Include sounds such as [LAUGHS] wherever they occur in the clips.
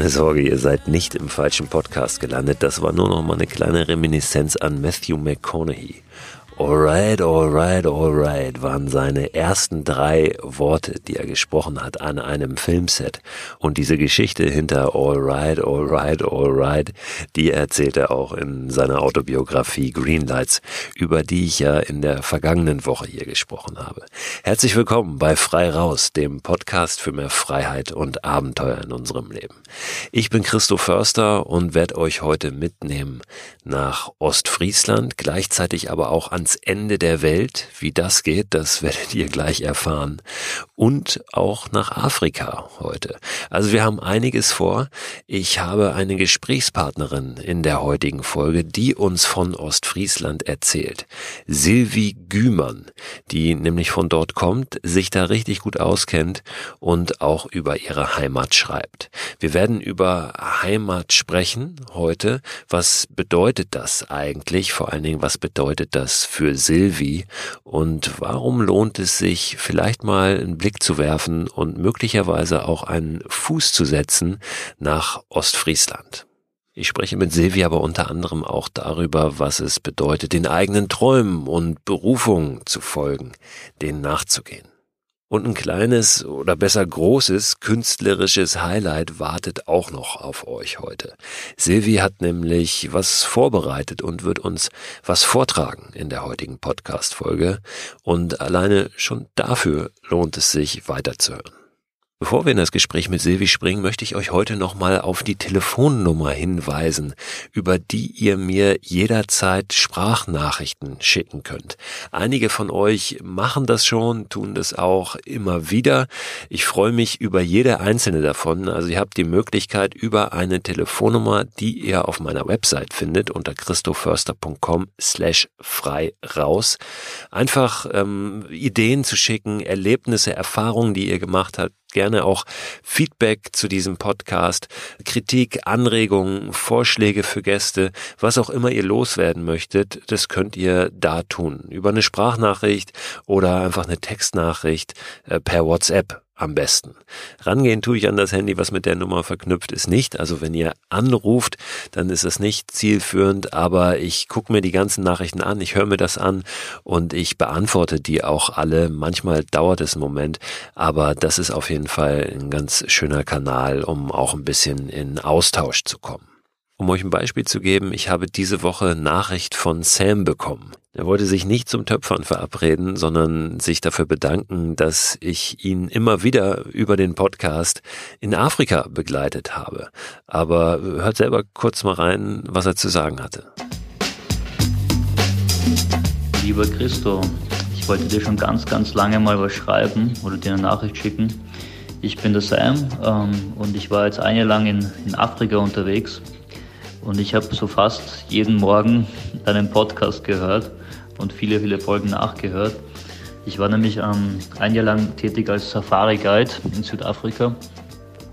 Keine Sorge, ihr seid nicht im falschen Podcast gelandet. Das war nur noch mal eine kleine Reminiszenz an Matthew McConaughey. Alright, alright, alright waren seine ersten drei Worte, die er gesprochen hat an einem Filmset. Und diese Geschichte hinter Alright, alright, alright, die erzählt er auch in seiner Autobiografie Greenlights, über die ich ja in der vergangenen Woche hier gesprochen habe. Herzlich willkommen bei Frei Raus, dem Podcast für mehr Freiheit und Abenteuer in unserem Leben. Ich bin Christo Förster und werde euch heute mitnehmen nach Ostfriesland, gleichzeitig aber auch ans ans Ende der Welt. Wie das geht, das [LAUGHS] werdet ihr gleich erfahren. Und auch nach Afrika heute. Also wir haben einiges vor. Ich habe eine Gesprächspartnerin in der heutigen Folge, die uns von Ostfriesland erzählt. Silvi Gümann, die nämlich von dort kommt, sich da richtig gut auskennt und auch über ihre Heimat schreibt. Wir werden über Heimat sprechen heute. Was bedeutet das eigentlich? Vor allen Dingen, was bedeutet das für für Silvi und warum lohnt es sich vielleicht mal einen Blick zu werfen und möglicherweise auch einen Fuß zu setzen nach Ostfriesland. Ich spreche mit Silvi aber unter anderem auch darüber, was es bedeutet, den eigenen Träumen und Berufungen zu folgen, denen nachzugehen. Und ein kleines oder besser großes künstlerisches Highlight wartet auch noch auf euch heute. Silvi hat nämlich was vorbereitet und wird uns was vortragen in der heutigen Podcast-Folge. Und alleine schon dafür lohnt es sich weiterzuhören. Bevor wir in das Gespräch mit Silvi springen, möchte ich euch heute nochmal auf die Telefonnummer hinweisen, über die ihr mir jederzeit Sprachnachrichten schicken könnt. Einige von euch machen das schon, tun das auch immer wieder. Ich freue mich über jede einzelne davon. Also ihr habt die Möglichkeit über eine Telefonnummer, die ihr auf meiner Website findet, unter christoförster.com slash frei raus, einfach ähm, Ideen zu schicken, Erlebnisse, Erfahrungen, die ihr gemacht habt, gerne auch Feedback zu diesem Podcast, Kritik, Anregungen, Vorschläge für Gäste, was auch immer ihr loswerden möchtet, das könnt ihr da tun. Über eine Sprachnachricht oder einfach eine Textnachricht äh, per WhatsApp am besten. Rangehen tue ich an das Handy, was mit der Nummer verknüpft ist, nicht. Also wenn ihr anruft, dann ist es nicht zielführend, aber ich gucke mir die ganzen Nachrichten an, ich höre mir das an und ich beantworte die auch alle. Manchmal dauert es einen Moment, aber das ist auf jeden Fall ein ganz schöner Kanal, um auch ein bisschen in Austausch zu kommen. Um euch ein Beispiel zu geben, ich habe diese Woche Nachricht von Sam bekommen. Er wollte sich nicht zum Töpfern verabreden, sondern sich dafür bedanken, dass ich ihn immer wieder über den Podcast in Afrika begleitet habe. Aber hört selber kurz mal rein, was er zu sagen hatte. Lieber Christo, ich wollte dir schon ganz, ganz lange mal was schreiben oder dir eine Nachricht schicken. Ich bin der Sam ähm, und ich war jetzt ein Jahr lang in, in Afrika unterwegs und ich habe so fast jeden Morgen deinen Podcast gehört und viele, viele Folgen nachgehört. Ich war nämlich ähm, ein Jahr lang tätig als Safari Guide in Südafrika,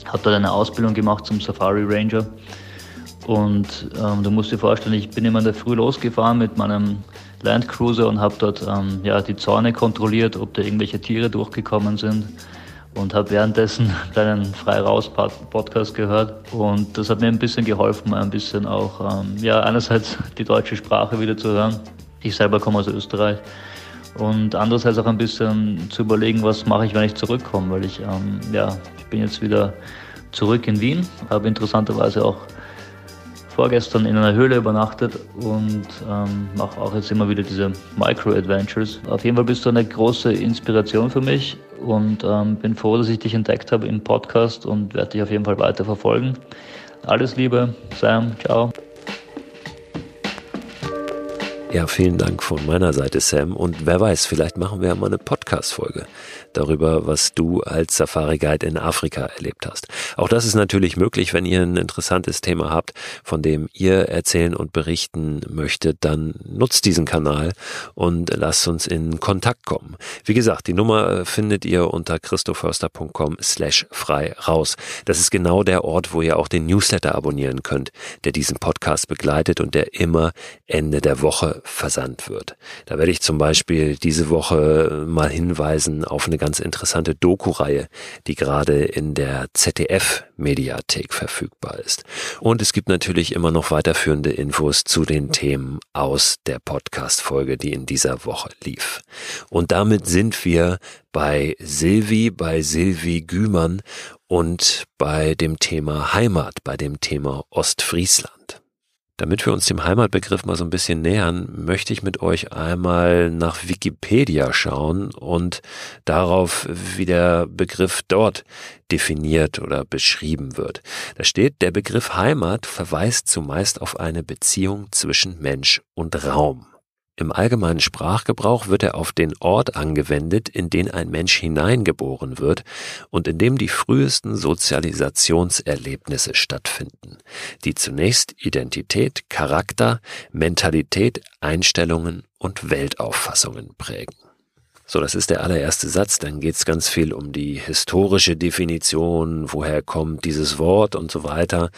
habe dort eine Ausbildung gemacht zum Safari Ranger. Und ähm, du musst dir vorstellen, ich bin immer in der Früh losgefahren mit meinem Landcruiser und habe dort ähm, ja, die Zäune kontrolliert, ob da irgendwelche Tiere durchgekommen sind und habe währenddessen [LAUGHS] deinen Frei Raus Podcast gehört und das hat mir ein bisschen geholfen, ein bisschen auch, ähm, ja, einerseits die deutsche Sprache wieder zu hören. Ich selber komme aus Österreich und andererseits auch ein bisschen zu überlegen, was mache ich, wenn ich zurückkomme, weil ich, ähm, ja, ich bin jetzt wieder zurück in Wien, habe interessanterweise auch vorgestern in einer Höhle übernachtet und ähm, mache auch jetzt immer wieder diese Micro-Adventures. Auf jeden Fall bist du eine große Inspiration für mich und ähm, bin froh, dass ich dich entdeckt habe im Podcast und werde dich auf jeden Fall weiter verfolgen. Alles Liebe, Sam, ciao. Ja, vielen Dank von meiner Seite, Sam. Und wer weiß, vielleicht machen wir ja mal eine Podcast-Folge darüber, was du als Safari-Guide in Afrika erlebt hast. Auch das ist natürlich möglich, wenn ihr ein interessantes Thema habt, von dem ihr erzählen und berichten möchtet, dann nutzt diesen Kanal und lasst uns in Kontakt kommen. Wie gesagt, die Nummer äh, findet ihr unter christoförster.com slash frei raus. Das ist genau der Ort, wo ihr auch den Newsletter abonnieren könnt, der diesen Podcast begleitet und der immer Ende der Woche Versandt wird. Da werde ich zum Beispiel diese Woche mal hinweisen auf eine ganz interessante Doku-Reihe, die gerade in der ZDF-Mediathek verfügbar ist. Und es gibt natürlich immer noch weiterführende Infos zu den Themen aus der Podcast-Folge, die in dieser Woche lief. Und damit sind wir bei Silvi, bei Silvi Gümann und bei dem Thema Heimat, bei dem Thema Ostfriesland. Damit wir uns dem Heimatbegriff mal so ein bisschen nähern, möchte ich mit euch einmal nach Wikipedia schauen und darauf, wie der Begriff dort definiert oder beschrieben wird. Da steht, der Begriff Heimat verweist zumeist auf eine Beziehung zwischen Mensch und Raum. Im allgemeinen Sprachgebrauch wird er auf den Ort angewendet, in den ein Mensch hineingeboren wird und in dem die frühesten Sozialisationserlebnisse stattfinden, die zunächst Identität, Charakter, Mentalität, Einstellungen und Weltauffassungen prägen. So, das ist der allererste Satz. Dann geht's ganz viel um die historische Definition, woher kommt dieses Wort und so weiter.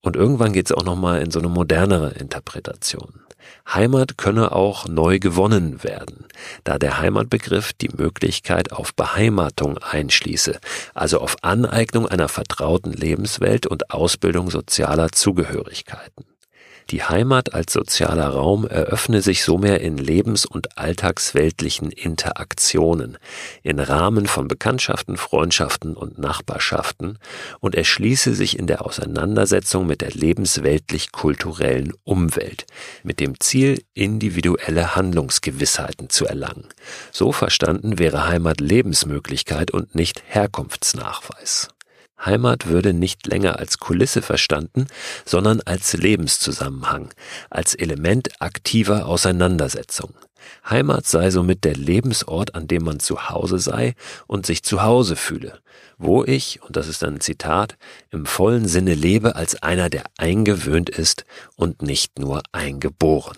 Und irgendwann geht's auch nochmal in so eine modernere Interpretation. Heimat könne auch neu gewonnen werden, da der Heimatbegriff die Möglichkeit auf Beheimatung einschließe, also auf Aneignung einer vertrauten Lebenswelt und Ausbildung sozialer Zugehörigkeiten. Die Heimat als sozialer Raum eröffne sich somit in lebens- und alltagsweltlichen Interaktionen, in Rahmen von Bekanntschaften, Freundschaften und Nachbarschaften und erschließe sich in der Auseinandersetzung mit der lebensweltlich-kulturellen Umwelt, mit dem Ziel, individuelle Handlungsgewissheiten zu erlangen. So verstanden wäre Heimat Lebensmöglichkeit und nicht Herkunftsnachweis. Heimat würde nicht länger als Kulisse verstanden, sondern als Lebenszusammenhang, als Element aktiver Auseinandersetzung. Heimat sei somit der Lebensort, an dem man zu Hause sei und sich zu Hause fühle, wo ich, und das ist ein Zitat, im vollen Sinne lebe als einer, der eingewöhnt ist und nicht nur eingeboren.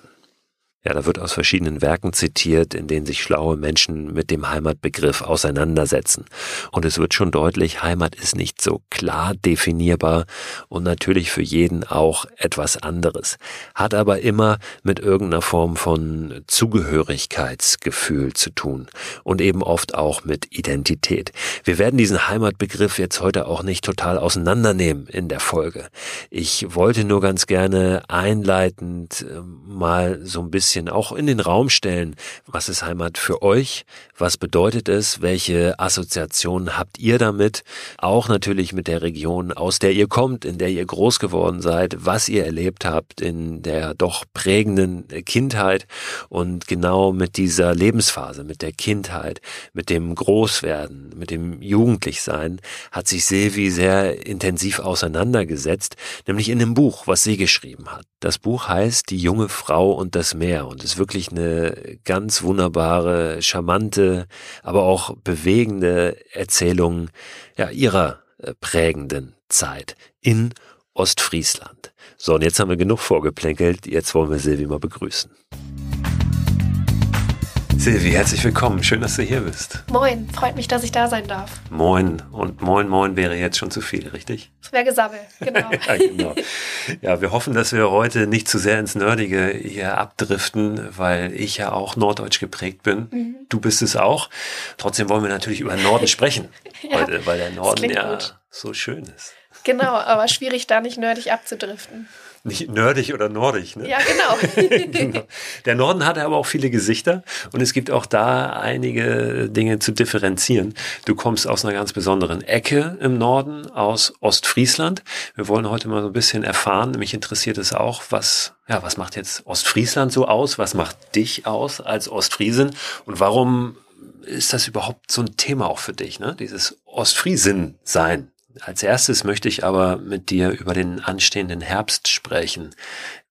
Ja, da wird aus verschiedenen Werken zitiert, in denen sich schlaue Menschen mit dem Heimatbegriff auseinandersetzen. Und es wird schon deutlich, Heimat ist nicht so klar definierbar und natürlich für jeden auch etwas anderes, hat aber immer mit irgendeiner Form von Zugehörigkeitsgefühl zu tun und eben oft auch mit Identität. Wir werden diesen Heimatbegriff jetzt heute auch nicht total auseinandernehmen in der Folge. Ich wollte nur ganz gerne einleitend äh, mal so ein bisschen bisschen auch in den Raum stellen. Was ist Heimat für euch? Was bedeutet es? Welche Assoziationen habt ihr damit? Auch natürlich mit der Region, aus der ihr kommt, in der ihr groß geworden seid, was ihr erlebt habt in der doch prägenden Kindheit und genau mit dieser Lebensphase, mit der Kindheit, mit dem Großwerden, mit dem Jugendlichsein hat sich Silvi sehr intensiv auseinandergesetzt, nämlich in dem Buch, was sie geschrieben hat. Das Buch heißt Die junge Frau und das Meer mehr und ist wirklich eine ganz wunderbare, charmante, aber auch bewegende Erzählung ja, ihrer äh, prägenden Zeit in Ostfriesland. So, und jetzt haben wir genug vorgeplänkelt, jetzt wollen wir Silvi mal begrüßen. Silvi, herzlich willkommen. Schön, dass du hier bist. Moin, freut mich, dass ich da sein darf. Moin. Und moin, moin wäre jetzt schon zu viel, richtig? Das wäre Gesabbel, genau. [LAUGHS] ja, genau. Ja, wir hoffen, dass wir heute nicht zu sehr ins Nerdige hier abdriften, weil ich ja auch norddeutsch geprägt bin. Mhm. Du bist es auch. Trotzdem wollen wir natürlich über Norden sprechen [LAUGHS] ja, heute, weil der Norden ja gut. so schön ist. Genau, aber schwierig, da nicht nerdig abzudriften. Nicht nerdig oder nordig, ne? Ja, genau. genau. [LAUGHS] Der Norden hat aber auch viele Gesichter und es gibt auch da einige Dinge zu differenzieren. Du kommst aus einer ganz besonderen Ecke im Norden, aus Ostfriesland. Wir wollen heute mal so ein bisschen erfahren, mich interessiert es auch, was, ja, was macht jetzt Ostfriesland so aus? Was macht dich aus als Ostfriesin? Und warum ist das überhaupt so ein Thema auch für dich, ne? Dieses Ostfriesen sein. Als erstes möchte ich aber mit dir über den anstehenden Herbst sprechen.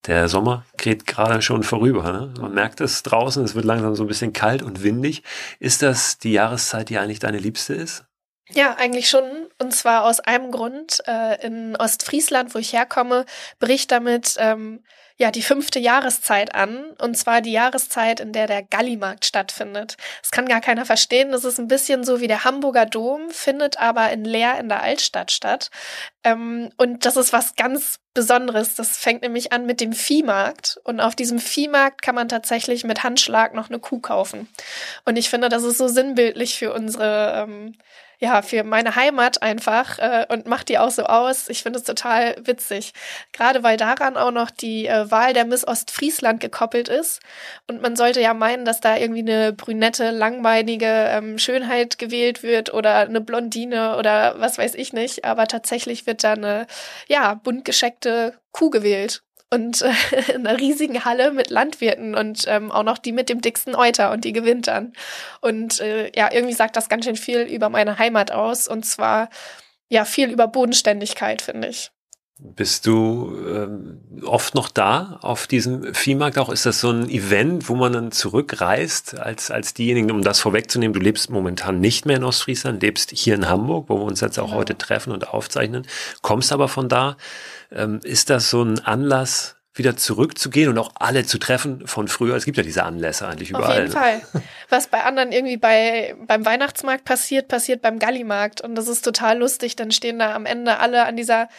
Der Sommer geht gerade schon vorüber. Ne? Man merkt es draußen, es wird langsam so ein bisschen kalt und windig. Ist das die Jahreszeit, die eigentlich deine Liebste ist? Ja, eigentlich schon. Und zwar aus einem Grund. Äh, in Ostfriesland, wo ich herkomme, bricht damit ähm, ja die fünfte Jahreszeit an. Und zwar die Jahreszeit, in der der Gallimarkt stattfindet. Das kann gar keiner verstehen. Das ist ein bisschen so wie der Hamburger Dom, findet aber in Leer in der Altstadt statt. Ähm, und das ist was ganz Besonderes. Das fängt nämlich an mit dem Viehmarkt. Und auf diesem Viehmarkt kann man tatsächlich mit Handschlag noch eine Kuh kaufen. Und ich finde, das ist so sinnbildlich für unsere ähm, ja, für meine Heimat einfach äh, und macht die auch so aus. Ich finde es total witzig. Gerade weil daran auch noch die äh, Wahl der Miss Ostfriesland gekoppelt ist. Und man sollte ja meinen, dass da irgendwie eine brünette, langbeinige ähm, Schönheit gewählt wird oder eine Blondine oder was weiß ich nicht. Aber tatsächlich wird da eine, ja, bunt gescheckte Kuh gewählt und äh, [LAUGHS] in einer riesigen Halle mit Landwirten und ähm, auch noch die mit dem dicksten Euter und die gewinnt dann. Und äh, ja, irgendwie sagt das ganz schön viel über meine Heimat aus und zwar ja viel über Bodenständigkeit, finde ich. Bist du ähm, oft noch da auf diesem Viehmarkt auch? Ist das so ein Event, wo man dann zurückreist als, als diejenigen, um das vorwegzunehmen? Du lebst momentan nicht mehr in Ostfriesland, lebst hier in Hamburg, wo wir uns jetzt auch genau. heute treffen und aufzeichnen, kommst aber von da. Ähm, ist das so ein Anlass, wieder zurückzugehen und auch alle zu treffen von früher. Es gibt ja diese Anlässe eigentlich überall. Auf jeden ne? Fall. [LAUGHS] Was bei anderen irgendwie bei, beim Weihnachtsmarkt passiert, passiert beim Gallimarkt. Und das ist total lustig. Dann stehen da am Ende alle an dieser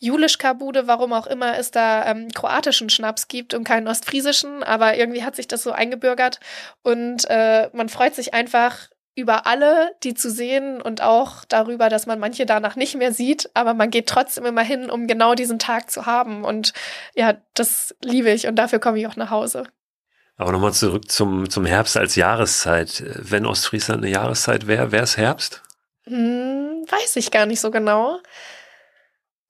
Julischka-Bude, warum auch immer es da ähm, kroatischen Schnaps gibt und keinen ostfriesischen. Aber irgendwie hat sich das so eingebürgert. Und äh, man freut sich einfach über alle, die zu sehen und auch darüber, dass man manche danach nicht mehr sieht, aber man geht trotzdem immer hin, um genau diesen Tag zu haben. Und ja, das liebe ich und dafür komme ich auch nach Hause. Aber nochmal zurück zum, zum Herbst als Jahreszeit. Wenn Ostfriesland eine Jahreszeit wäre, wäre es Herbst? Hm, weiß ich gar nicht so genau.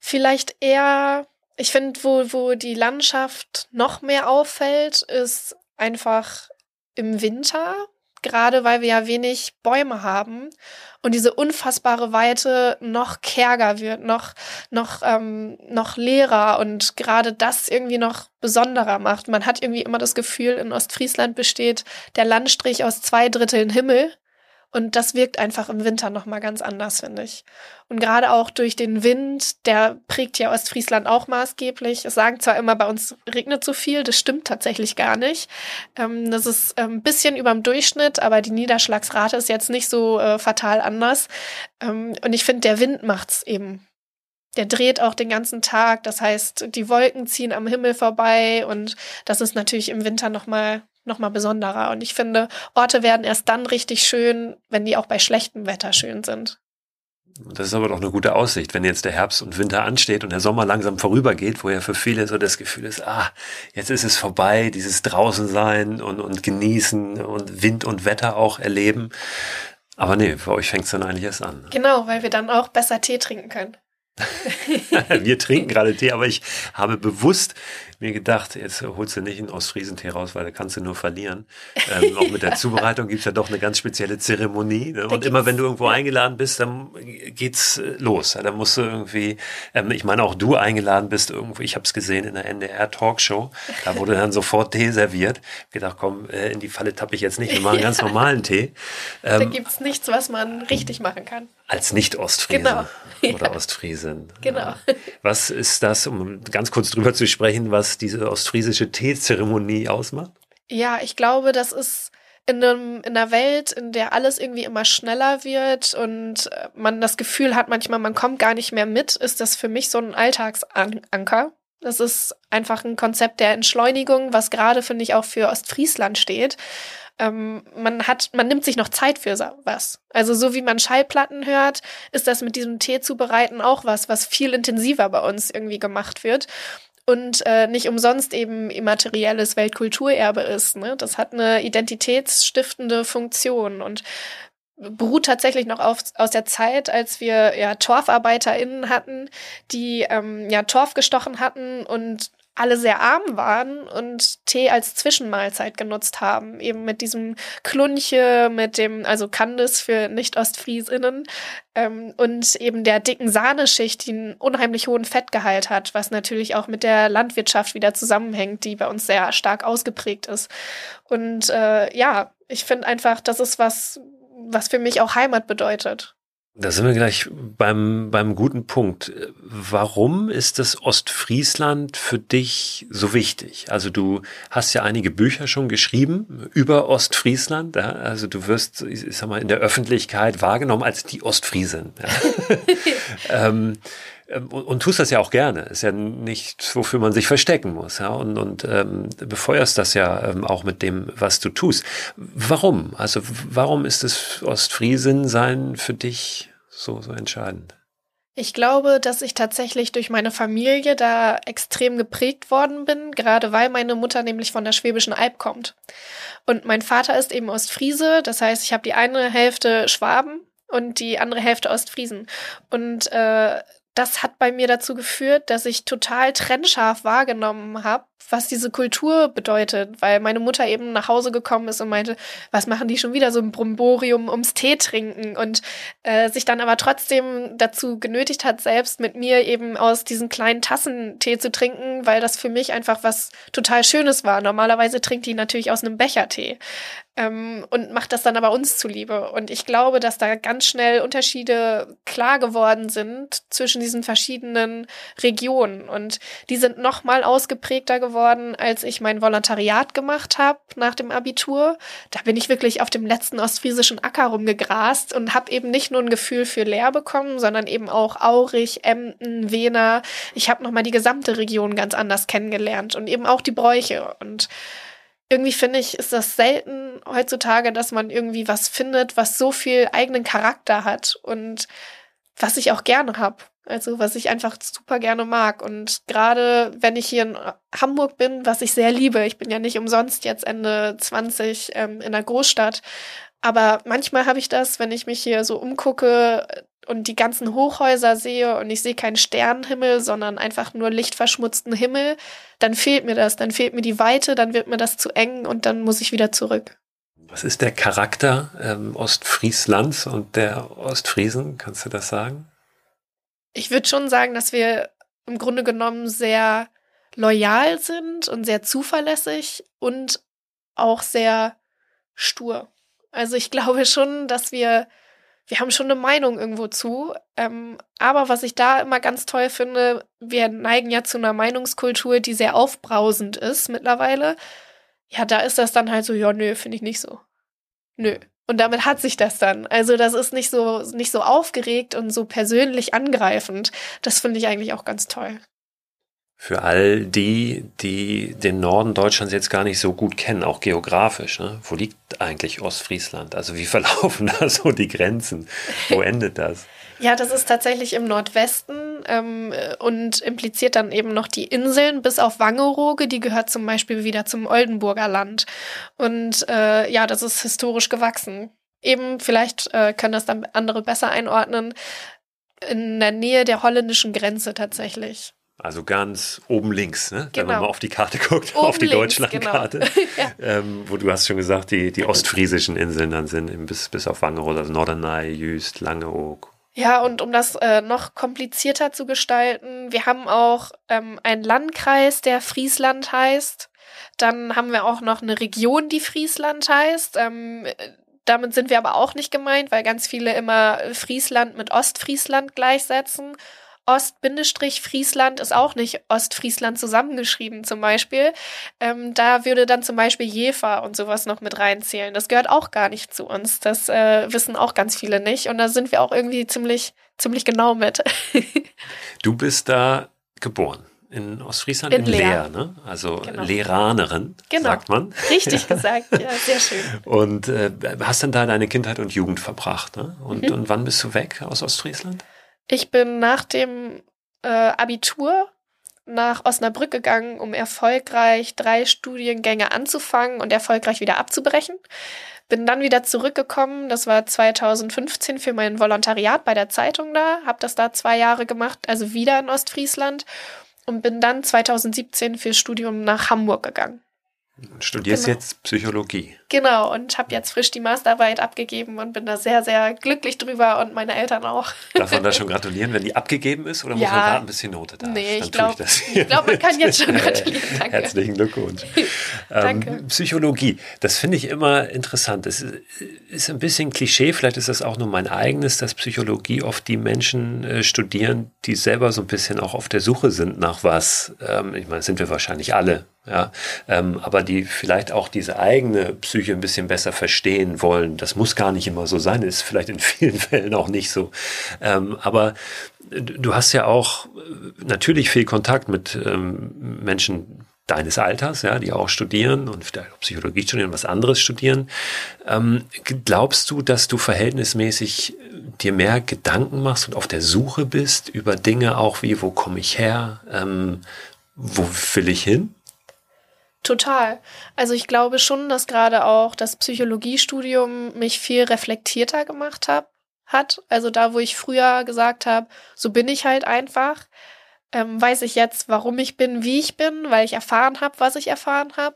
Vielleicht eher, ich finde, wo, wo die Landschaft noch mehr auffällt, ist einfach im Winter gerade weil wir ja wenig Bäume haben und diese unfassbare Weite noch kärger wird, noch, noch, ähm, noch leerer und gerade das irgendwie noch besonderer macht. Man hat irgendwie immer das Gefühl, in Ostfriesland besteht der Landstrich aus zwei Dritteln Himmel und das wirkt einfach im Winter nochmal ganz anders, finde ich. Und gerade auch durch den Wind, der prägt ja Ostfriesland auch maßgeblich. Es sagen zwar immer, bei uns regnet so viel, das stimmt tatsächlich gar nicht. Ähm, das ist ein ähm, bisschen über dem Durchschnitt, aber die Niederschlagsrate ist jetzt nicht so äh, fatal anders. Ähm, und ich finde, der Wind macht's eben der dreht auch den ganzen Tag. Das heißt, die Wolken ziehen am Himmel vorbei und das ist natürlich im Winter nochmal noch mal besonderer. Und ich finde, Orte werden erst dann richtig schön, wenn die auch bei schlechtem Wetter schön sind. Das ist aber doch eine gute Aussicht, wenn jetzt der Herbst und Winter ansteht und der Sommer langsam vorübergeht, wo ja für viele so das Gefühl ist, ah, jetzt ist es vorbei, dieses draußen sein und, und genießen und Wind und Wetter auch erleben. Aber nee, für euch fängt es dann eigentlich erst an. Genau, weil wir dann auch besser Tee trinken können. [LAUGHS] wir trinken gerade Tee, aber ich habe bewusst mir gedacht, jetzt holst du nicht einen Ostfriesentee raus, weil da kannst du nur verlieren. Ähm, auch mit der [LAUGHS] Zubereitung gibt's ja doch eine ganz spezielle Zeremonie. Ne? Und immer wenn du irgendwo eingeladen bist, dann geht's äh, los. Ja, dann musst du irgendwie, ähm, ich meine auch du eingeladen bist irgendwo, ich habe es gesehen in der NDR-Talkshow, da wurde dann sofort Tee serviert. Ich gedacht, komm, äh, in die Falle tappe ich jetzt nicht, wir machen [LAUGHS] ganz normalen Tee. Ähm, da gibt's nichts, was man richtig machen kann. Als Nicht-Ostfriese genau. [LAUGHS] oder Ostfriesin. Genau. Was ist das, um ganz kurz drüber zu sprechen, was diese ostfriesische Teezeremonie ausmacht? Ja, ich glaube, das ist in, einem, in einer Welt, in der alles irgendwie immer schneller wird und äh, man das Gefühl hat, manchmal man kommt gar nicht mehr mit, ist das für mich so ein Alltagsanker. Das ist einfach ein Konzept der Entschleunigung, was gerade, finde ich, auch für Ostfriesland steht ähm, man hat, man nimmt sich noch Zeit für was. Also so wie man Schallplatten hört, ist das mit diesem Tee zubereiten auch was, was viel intensiver bei uns irgendwie gemacht wird und äh, nicht umsonst eben immaterielles Weltkulturerbe ist. Ne? Das hat eine identitätsstiftende Funktion und beruht tatsächlich noch auf, aus der Zeit, als wir ja TorfarbeiterInnen hatten, die ähm, ja Torf gestochen hatten und alle sehr arm waren und Tee als Zwischenmahlzeit genutzt haben. Eben mit diesem Klunche, mit dem, also Candice für Nicht-Ostfriesinnen ähm, und eben der dicken Sahneschicht, die einen unheimlich hohen Fettgehalt hat, was natürlich auch mit der Landwirtschaft wieder zusammenhängt, die bei uns sehr stark ausgeprägt ist. Und äh, ja, ich finde einfach, das ist was, was für mich auch Heimat bedeutet. Da sind wir gleich beim, beim guten Punkt. Warum ist das Ostfriesland für dich so wichtig? Also du hast ja einige Bücher schon geschrieben über Ostfriesland. Ja? Also du wirst, ich sag mal, in der Öffentlichkeit wahrgenommen als die Ostfriesin. Ja? [LAUGHS] ähm, und, und tust das ja auch gerne. Ist ja nicht, wofür man sich verstecken muss. Ja? Und, und ähm, befeuerst das ja ähm, auch mit dem, was du tust. Warum? Also warum ist das Ostfriesin sein für dich so, so entscheidend? Ich glaube, dass ich tatsächlich durch meine Familie da extrem geprägt worden bin, gerade weil meine Mutter nämlich von der Schwäbischen Alb kommt. Und mein Vater ist eben Ostfriese, das heißt, ich habe die eine Hälfte Schwaben und die andere Hälfte Ostfriesen. Und äh, das hat bei mir dazu geführt, dass ich total trennscharf wahrgenommen habe, was diese Kultur bedeutet, weil meine Mutter eben nach Hause gekommen ist und meinte, was machen die schon wieder so ein Bromborium ums Tee trinken und äh, sich dann aber trotzdem dazu genötigt hat, selbst mit mir eben aus diesen kleinen Tassen Tee zu trinken, weil das für mich einfach was total Schönes war. Normalerweise trinkt die natürlich aus einem Becher Tee ähm, und macht das dann aber uns zuliebe. Und ich glaube, dass da ganz schnell Unterschiede klar geworden sind zwischen diesen verschiedenen Regionen. Und die sind noch mal ausgeprägter geworden, als ich mein Volontariat gemacht habe nach dem Abitur. Da bin ich wirklich auf dem letzten ostfriesischen Acker rumgegrast und habe eben nicht nur ein Gefühl für Leer bekommen, sondern eben auch Aurich, Emden, Wena. Ich habe noch mal die gesamte Region ganz anders kennengelernt und eben auch die Bräuche. Und irgendwie finde ich, ist das selten heutzutage, dass man irgendwie was findet, was so viel eigenen Charakter hat und was ich auch gerne habe. Also was ich einfach super gerne mag. Und gerade wenn ich hier in Hamburg bin, was ich sehr liebe, ich bin ja nicht umsonst jetzt Ende 20 ähm, in der Großstadt, aber manchmal habe ich das, wenn ich mich hier so umgucke, und die ganzen Hochhäuser sehe und ich sehe keinen Sternenhimmel, sondern einfach nur lichtverschmutzten Himmel, dann fehlt mir das, dann fehlt mir die Weite, dann wird mir das zu eng und dann muss ich wieder zurück. Was ist der Charakter ähm, Ostfrieslands und der Ostfriesen? Kannst du das sagen? Ich würde schon sagen, dass wir im Grunde genommen sehr loyal sind und sehr zuverlässig und auch sehr stur. Also ich [LAUGHS] glaube schon, dass wir wir haben schon eine Meinung irgendwo zu. Ähm, aber was ich da immer ganz toll finde, wir neigen ja zu einer Meinungskultur, die sehr aufbrausend ist mittlerweile. Ja, da ist das dann halt so, ja, nö, finde ich nicht so. Nö. Und damit hat sich das dann. Also das ist nicht so, nicht so aufgeregt und so persönlich angreifend. Das finde ich eigentlich auch ganz toll. Für all die, die den Norden Deutschlands jetzt gar nicht so gut kennen, auch geografisch, ne? wo liegt eigentlich Ostfriesland? Also wie [LAUGHS] verlaufen da so die Grenzen? Wo endet das? Ja, das ist tatsächlich im Nordwesten ähm, und impliziert dann eben noch die Inseln bis auf Wangerooge, die gehört zum Beispiel wieder zum Oldenburger Land. Und äh, ja, das ist historisch gewachsen. Eben, vielleicht äh, können das dann andere besser einordnen, in der Nähe der holländischen Grenze tatsächlich. Also ganz oben links, ne? Genau. wenn man genau. mal auf die Karte guckt, oben auf die Deutschlandkarte. Genau. [LAUGHS] ja. ähm, wo du hast schon gesagt, die, die ostfriesischen Inseln dann sind bis, bis auf Wangerooge, also Norderney, Jüst, Langeoog. Ja, und um das äh, noch komplizierter zu gestalten, wir haben auch ähm, einen Landkreis, der Friesland heißt. Dann haben wir auch noch eine Region, die Friesland heißt. Ähm, damit sind wir aber auch nicht gemeint, weil ganz viele immer Friesland mit Ostfriesland gleichsetzen. Ost-Friesland ist auch nicht Ostfriesland zusammengeschrieben zum Beispiel. Ähm, da würde dann zum Beispiel Jever und sowas noch mit reinzählen. Das gehört auch gar nicht zu uns. Das äh, wissen auch ganz viele nicht. Und da sind wir auch irgendwie ziemlich, ziemlich genau mit. [LAUGHS] du bist da geboren. In Ostfriesland in, in Leer, Leer ne? Also genau. Lehranerin, genau. sagt man. Richtig [LAUGHS] gesagt, ja, sehr schön. Und äh, hast dann da deine Kindheit und Jugend verbracht, ne? Und, mhm. und wann bist du weg aus Ostfriesland? Ich bin nach dem äh, Abitur nach Osnabrück gegangen, um erfolgreich drei Studiengänge anzufangen und erfolgreich wieder abzubrechen. Bin dann wieder zurückgekommen, das war 2015 für mein Volontariat bei der Zeitung da, habe das da zwei Jahre gemacht, also wieder in Ostfriesland und bin dann 2017 fürs Studium nach Hamburg gegangen. Studierst genau. jetzt Psychologie. Genau, und habe jetzt frisch die Masterarbeit abgegeben und bin da sehr, sehr glücklich drüber und meine Eltern auch. Darf man da schon [LAUGHS] gratulieren, wenn die abgegeben ist oder ja. muss man warten, bis die Note da nee, ist? ich glaube, glaub, man kann jetzt schon [LAUGHS] gratulieren. Danke. Herzlichen Glückwunsch. [LAUGHS] Danke. Ähm, Psychologie, das finde ich immer interessant. Es ist ein bisschen Klischee, vielleicht ist das auch nur mein eigenes, dass Psychologie oft die Menschen äh, studieren, die selber so ein bisschen auch auf der Suche sind nach was. Ähm, ich meine, sind wir wahrscheinlich alle ja, ähm, aber die vielleicht auch diese eigene Psyche ein bisschen besser verstehen wollen. Das muss gar nicht immer so sein, ist vielleicht in [LAUGHS] vielen Fällen auch nicht so. Ähm, aber du hast ja auch äh, natürlich viel Kontakt mit ähm, Menschen deines Alters, ja, die auch studieren und Psychologie studieren, was anderes studieren. Ähm, glaubst du, dass du verhältnismäßig dir mehr Gedanken machst und auf der Suche bist über Dinge auch wie, wo komme ich her, ähm, wo will ich hin? Total. Also ich glaube schon, dass gerade auch das Psychologiestudium mich viel reflektierter gemacht hab, hat. Also da, wo ich früher gesagt habe, so bin ich halt einfach, ähm, weiß ich jetzt, warum ich bin, wie ich bin, weil ich erfahren habe, was ich erfahren habe.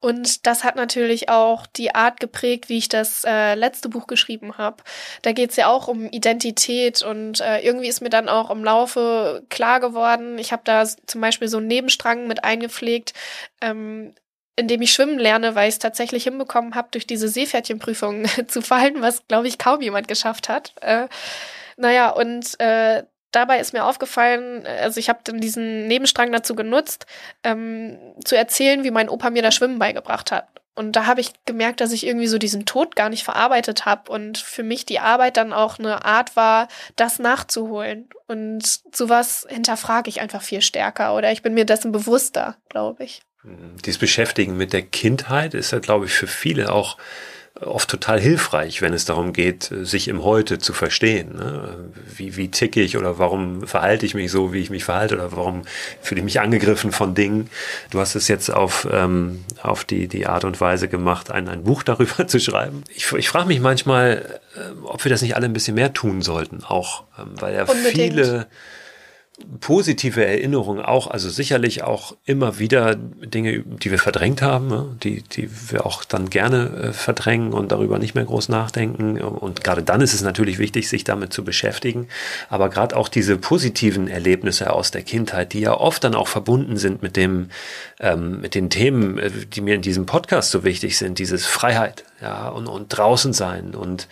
Und das hat natürlich auch die Art geprägt, wie ich das äh, letzte Buch geschrieben habe. Da geht es ja auch um Identität und äh, irgendwie ist mir dann auch im Laufe klar geworden, ich habe da zum Beispiel so einen Nebenstrang mit eingepflegt, ähm, in dem ich schwimmen lerne, weil ich es tatsächlich hinbekommen habe, durch diese Seepferdchenprüfung [LAUGHS] zu fallen, was, glaube ich, kaum jemand geschafft hat. Äh, naja, und äh, dabei ist mir aufgefallen, also ich habe dann diesen Nebenstrang dazu genutzt, ähm, zu erzählen, wie mein Opa mir das Schwimmen beigebracht hat. Und da habe ich gemerkt, dass ich irgendwie so diesen Tod gar nicht verarbeitet habe und für mich die Arbeit dann auch eine Art war, das nachzuholen. Und sowas hinterfrage ich einfach viel stärker oder ich bin mir dessen bewusster, glaube ich. Dieses Beschäftigen mit der Kindheit ist ja, glaube ich, für viele auch oft total hilfreich, wenn es darum geht, sich im Heute zu verstehen. Ne? Wie, wie ticke ich oder warum verhalte ich mich so, wie ich mich verhalte oder warum fühle ich mich angegriffen von Dingen. Du hast es jetzt auf, ähm, auf die, die Art und Weise gemacht, ein, ein Buch darüber [LAUGHS] zu schreiben. Ich, ich frage mich manchmal, äh, ob wir das nicht alle ein bisschen mehr tun sollten, auch, ähm, weil ja Unbedingt. viele positive Erinnerungen auch, also sicherlich auch immer wieder Dinge, die wir verdrängt haben, ne, die, die wir auch dann gerne äh, verdrängen und darüber nicht mehr groß nachdenken. Und gerade dann ist es natürlich wichtig, sich damit zu beschäftigen. Aber gerade auch diese positiven Erlebnisse aus der Kindheit, die ja oft dann auch verbunden sind mit dem, ähm, mit den Themen, äh, die mir in diesem Podcast so wichtig sind, dieses Freiheit, ja, und, und draußen sein und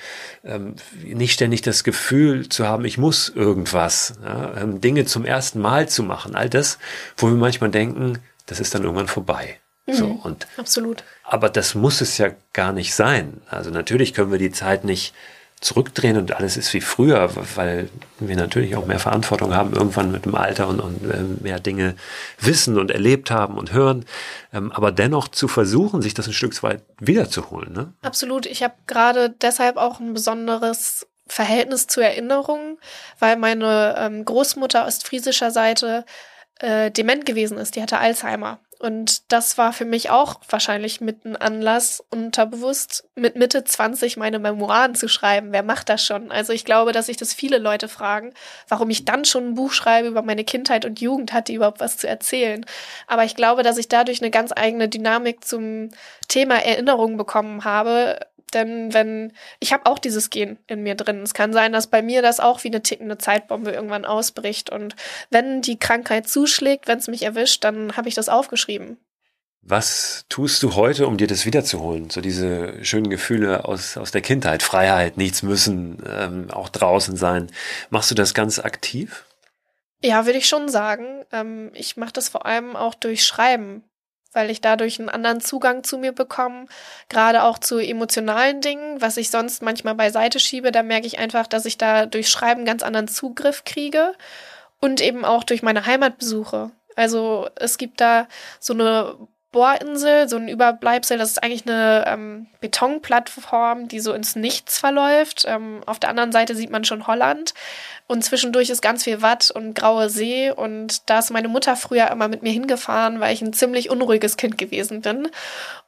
ähm, nicht ständig das Gefühl zu haben, ich muss irgendwas, ja, ähm, Dinge zum ersten Mal zu machen, all das, wo wir manchmal denken, das ist dann irgendwann vorbei. Mhm, so, und, absolut. Aber das muss es ja gar nicht sein. Also natürlich können wir die Zeit nicht zurückdrehen und alles ist wie früher, weil wir natürlich auch mehr Verantwortung haben irgendwann mit dem Alter und, und äh, mehr Dinge wissen und erlebt haben und hören. Ähm, aber dennoch zu versuchen, sich das ein Stück weit wiederzuholen. Ne? Absolut. Ich habe gerade deshalb auch ein besonderes Verhältnis zu Erinnerungen, weil meine ähm, Großmutter ostfriesischer Seite äh, dement gewesen ist. Die hatte Alzheimer. Und das war für mich auch wahrscheinlich mit ein Anlass, unterbewusst mit Mitte 20 meine Memoiren zu schreiben. Wer macht das schon? Also ich glaube, dass sich das viele Leute fragen, warum ich dann schon ein Buch schreibe über meine Kindheit und Jugend, hat die überhaupt was zu erzählen. Aber ich glaube, dass ich dadurch eine ganz eigene Dynamik zum Thema Erinnerung bekommen habe, denn wenn, ich habe auch dieses Gen in mir drin. Es kann sein, dass bei mir das auch wie eine tickende Zeitbombe irgendwann ausbricht. Und wenn die Krankheit zuschlägt, wenn es mich erwischt, dann habe ich das aufgeschrieben. Was tust du heute, um dir das wiederzuholen? So diese schönen Gefühle aus, aus der Kindheit, Freiheit, nichts müssen, ähm, auch draußen sein. Machst du das ganz aktiv? Ja, würde ich schon sagen. Ähm, ich mache das vor allem auch durch Schreiben weil ich dadurch einen anderen Zugang zu mir bekomme, gerade auch zu emotionalen Dingen, was ich sonst manchmal beiseite schiebe, da merke ich einfach, dass ich da durch Schreiben ganz anderen Zugriff kriege und eben auch durch meine Heimatbesuche. Also es gibt da so eine Bohrinsel, so ein Überbleibsel. Das ist eigentlich eine ähm, Betonplattform, die so ins Nichts verläuft. Ähm, auf der anderen Seite sieht man schon Holland. Und zwischendurch ist ganz viel Watt und graue See. Und da ist meine Mutter früher immer mit mir hingefahren, weil ich ein ziemlich unruhiges Kind gewesen bin.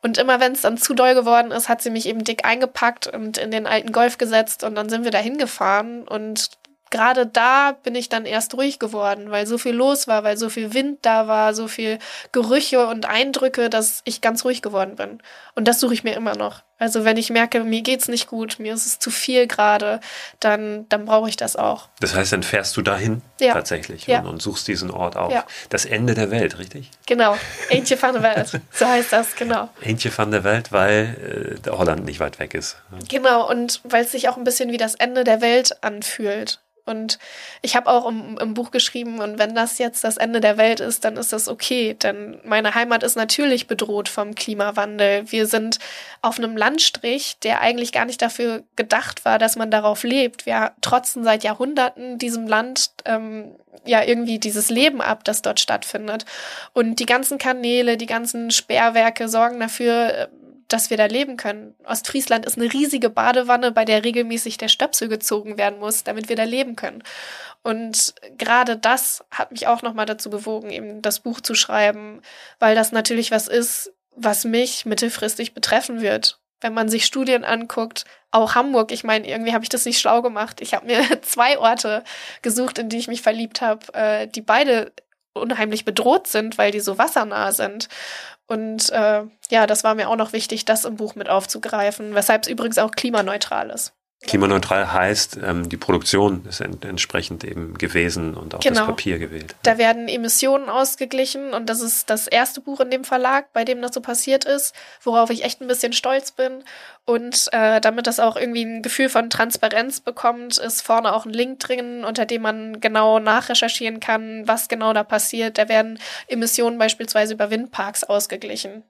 Und immer wenn es dann zu doll geworden ist, hat sie mich eben dick eingepackt und in den alten Golf gesetzt. Und dann sind wir da hingefahren. Und gerade da bin ich dann erst ruhig geworden, weil so viel los war, weil so viel Wind da war, so viel Gerüche und Eindrücke, dass ich ganz ruhig geworden bin. Und das suche ich mir immer noch. Also wenn ich merke, mir geht's nicht gut, mir ist es zu viel gerade, dann, dann brauche ich das auch. Das heißt, dann fährst du dahin ja. tatsächlich ja. Und, und, suchst diesen Ort auf. Ja. Das Ende der Welt, richtig? Genau. Eentje van der Welt. [LAUGHS] So heißt das, genau. Eentje van der Welt, weil äh, Holland nicht weit weg ist. Genau, und weil es sich auch ein bisschen wie das Ende der Welt anfühlt. Und ich habe auch im, im, Buch geschrieben, und wenn das jetzt das Ende der Welt ist, dann ist das okay. Denn meine Heimat ist natürlich bedroht vom Klimawandel. Wir sind auf einem Landstrich, der eigentlich gar nicht dafür gedacht war, dass man darauf lebt. Wir trotzen seit Jahrhunderten diesem Land ähm, ja irgendwie dieses Leben ab, das dort stattfindet. Und die ganzen Kanäle, die ganzen Sperrwerke sorgen dafür, dass wir da leben können. Ostfriesland ist eine riesige Badewanne, bei der regelmäßig der Stöpsel gezogen werden muss, damit wir da leben können. Und gerade das hat mich auch nochmal dazu bewogen, eben das Buch zu schreiben, weil das natürlich was ist, was mich mittelfristig betreffen wird. Wenn man sich Studien anguckt, auch Hamburg, ich meine, irgendwie habe ich das nicht schlau gemacht. Ich habe mir [LAUGHS] zwei Orte gesucht, in die ich mich verliebt habe, äh, die beide unheimlich bedroht sind, weil die so wassernah sind. Und äh, ja, das war mir auch noch wichtig, das im Buch mit aufzugreifen, weshalb es übrigens auch klimaneutral ist. Klimaneutral heißt, ähm, die Produktion ist ent entsprechend eben gewesen und auch genau. das Papier gewählt. Da werden Emissionen ausgeglichen und das ist das erste Buch in dem Verlag, bei dem das so passiert ist, worauf ich echt ein bisschen stolz bin. Und äh, damit das auch irgendwie ein Gefühl von Transparenz bekommt, ist vorne auch ein Link drin, unter dem man genau nachrecherchieren kann, was genau da passiert. Da werden Emissionen beispielsweise über Windparks ausgeglichen.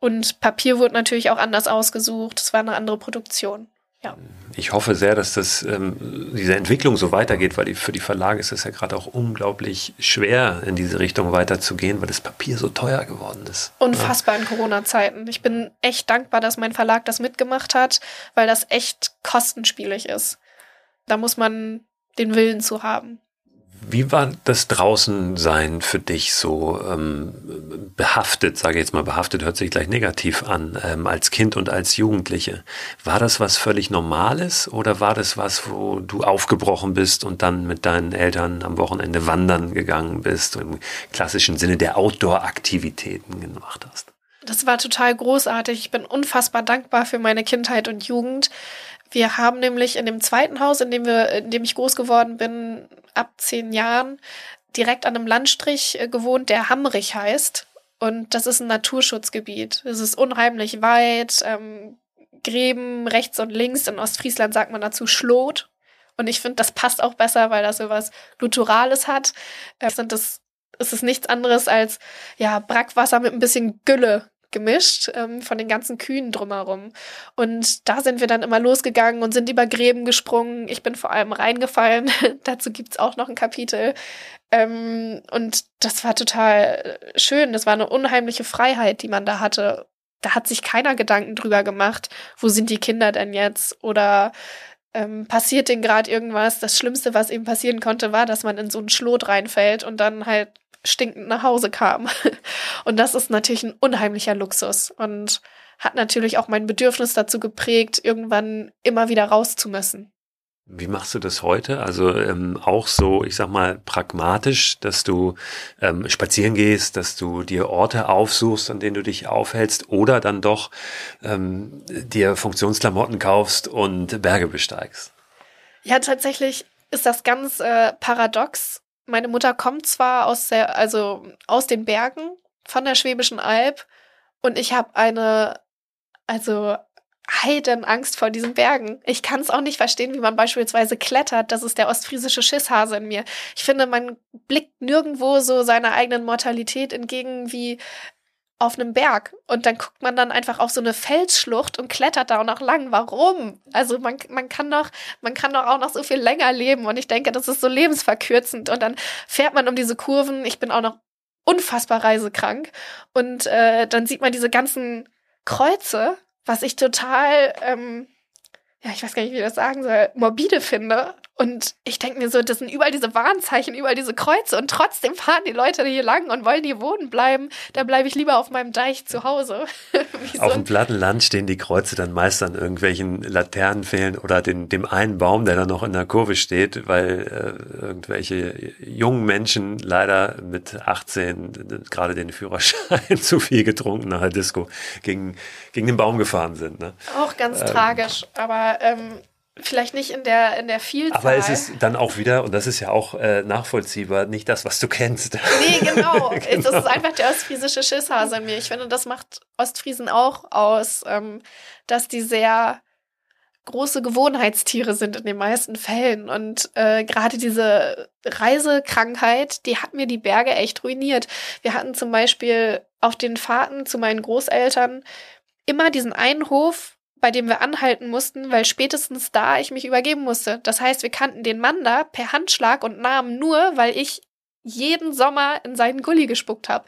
Und Papier wurde natürlich auch anders ausgesucht. Es war eine andere Produktion. Ja. Ich hoffe sehr, dass das, ähm, diese Entwicklung so weitergeht, weil die, für die Verlage ist es ja gerade auch unglaublich schwer, in diese Richtung weiterzugehen, weil das Papier so teuer geworden ist. Unfassbar ja. in Corona-Zeiten. Ich bin echt dankbar, dass mein Verlag das mitgemacht hat, weil das echt kostenspielig ist. Da muss man den Willen zu haben. Wie war das Draußensein für dich so ähm, behaftet, sage ich jetzt mal, behaftet hört sich gleich negativ an, ähm, als Kind und als Jugendliche? War das was völlig Normales oder war das was, wo du aufgebrochen bist und dann mit deinen Eltern am Wochenende wandern gegangen bist, im klassischen Sinne der Outdoor-Aktivitäten gemacht hast? Das war total großartig. Ich bin unfassbar dankbar für meine Kindheit und Jugend. Wir haben nämlich in dem zweiten Haus, in dem wir, in dem ich groß geworden bin, ab zehn Jahren, direkt an einem Landstrich äh, gewohnt, der Hamrich heißt. Und das ist ein Naturschutzgebiet. Es ist unheimlich weit, ähm, Gräben rechts und links. In Ostfriesland sagt man dazu Schlot. Und ich finde, das passt auch besser, weil das so was Luturales hat. Äh, sind das, es ist nichts anderes als ja Brackwasser mit ein bisschen Gülle gemischt ähm, von den ganzen Kühen drumherum. Und da sind wir dann immer losgegangen und sind über Gräben gesprungen. Ich bin vor allem reingefallen. [LAUGHS] Dazu gibt's auch noch ein Kapitel. Ähm, und das war total schön. Das war eine unheimliche Freiheit, die man da hatte. Da hat sich keiner Gedanken drüber gemacht, wo sind die Kinder denn jetzt? Oder ähm, passiert denen gerade irgendwas? Das Schlimmste, was eben passieren konnte, war, dass man in so einen Schlot reinfällt und dann halt stinkend nach Hause kam. [LAUGHS] Und das ist natürlich ein unheimlicher Luxus und hat natürlich auch mein Bedürfnis dazu geprägt, irgendwann immer wieder raus zu müssen. Wie machst du das heute? Also ähm, auch so, ich sag mal, pragmatisch, dass du ähm, spazieren gehst, dass du dir Orte aufsuchst, an denen du dich aufhältst, oder dann doch ähm, dir Funktionsklamotten kaufst und Berge besteigst? Ja, tatsächlich ist das ganz äh, paradox meine Mutter kommt zwar aus der, also aus den Bergen von der Schwäbischen Alb und ich habe eine, also Heidenangst vor diesen Bergen. Ich kann es auch nicht verstehen, wie man beispielsweise klettert. Das ist der ostfriesische Schisshase in mir. Ich finde, man blickt nirgendwo so seiner eigenen Mortalität entgegen wie auf einem Berg und dann guckt man dann einfach auf so eine Felsschlucht und klettert da auch noch lang. Warum? Also man, man kann doch, man kann doch auch noch so viel länger leben und ich denke, das ist so lebensverkürzend und dann fährt man um diese Kurven. Ich bin auch noch unfassbar reisekrank und äh, dann sieht man diese ganzen Kreuze, was ich total, ähm, ja, ich weiß gar nicht, wie ich das sagen soll, morbide finde Und ich denke mir so, das sind überall diese Warnzeichen, überall diese Kreuze und trotzdem fahren die Leute hier lang und wollen hier wohnen bleiben. Da bleibe ich lieber auf meinem Deich zu Hause. [LAUGHS] so auf dem platten Land stehen die Kreuze dann meist an irgendwelchen Laternenpfählen oder den, dem einen Baum, der dann noch in der Kurve steht, weil äh, irgendwelche jungen Menschen leider mit 18 gerade den Führerschein [LAUGHS] zu viel getrunken nach der Disco gegen, gegen den Baum gefahren sind. Ne? Auch ganz ähm, tragisch, aber ähm, Vielleicht nicht in der, in der Vielzahl. Aber es ist dann auch wieder, und das ist ja auch äh, nachvollziehbar, nicht das, was du kennst. [LAUGHS] Nee, genau. [LAUGHS] genau. Das ist einfach der ostfriesische Schisshase in mir. Ich finde, das macht Ostfriesen auch aus, ähm, dass die sehr große Gewohnheitstiere sind in den meisten Fällen. Und äh, gerade diese Reisekrankheit, die hat mir die Berge echt ruiniert. Wir hatten zum Beispiel auf den Fahrten zu meinen Großeltern immer diesen einen Hof, bei dem wir anhalten mussten, weil spätestens da ich mich übergeben musste. Das heißt, wir kannten den Mann da per Handschlag und Namen nur, weil ich jeden Sommer in seinen Gully gespuckt habe.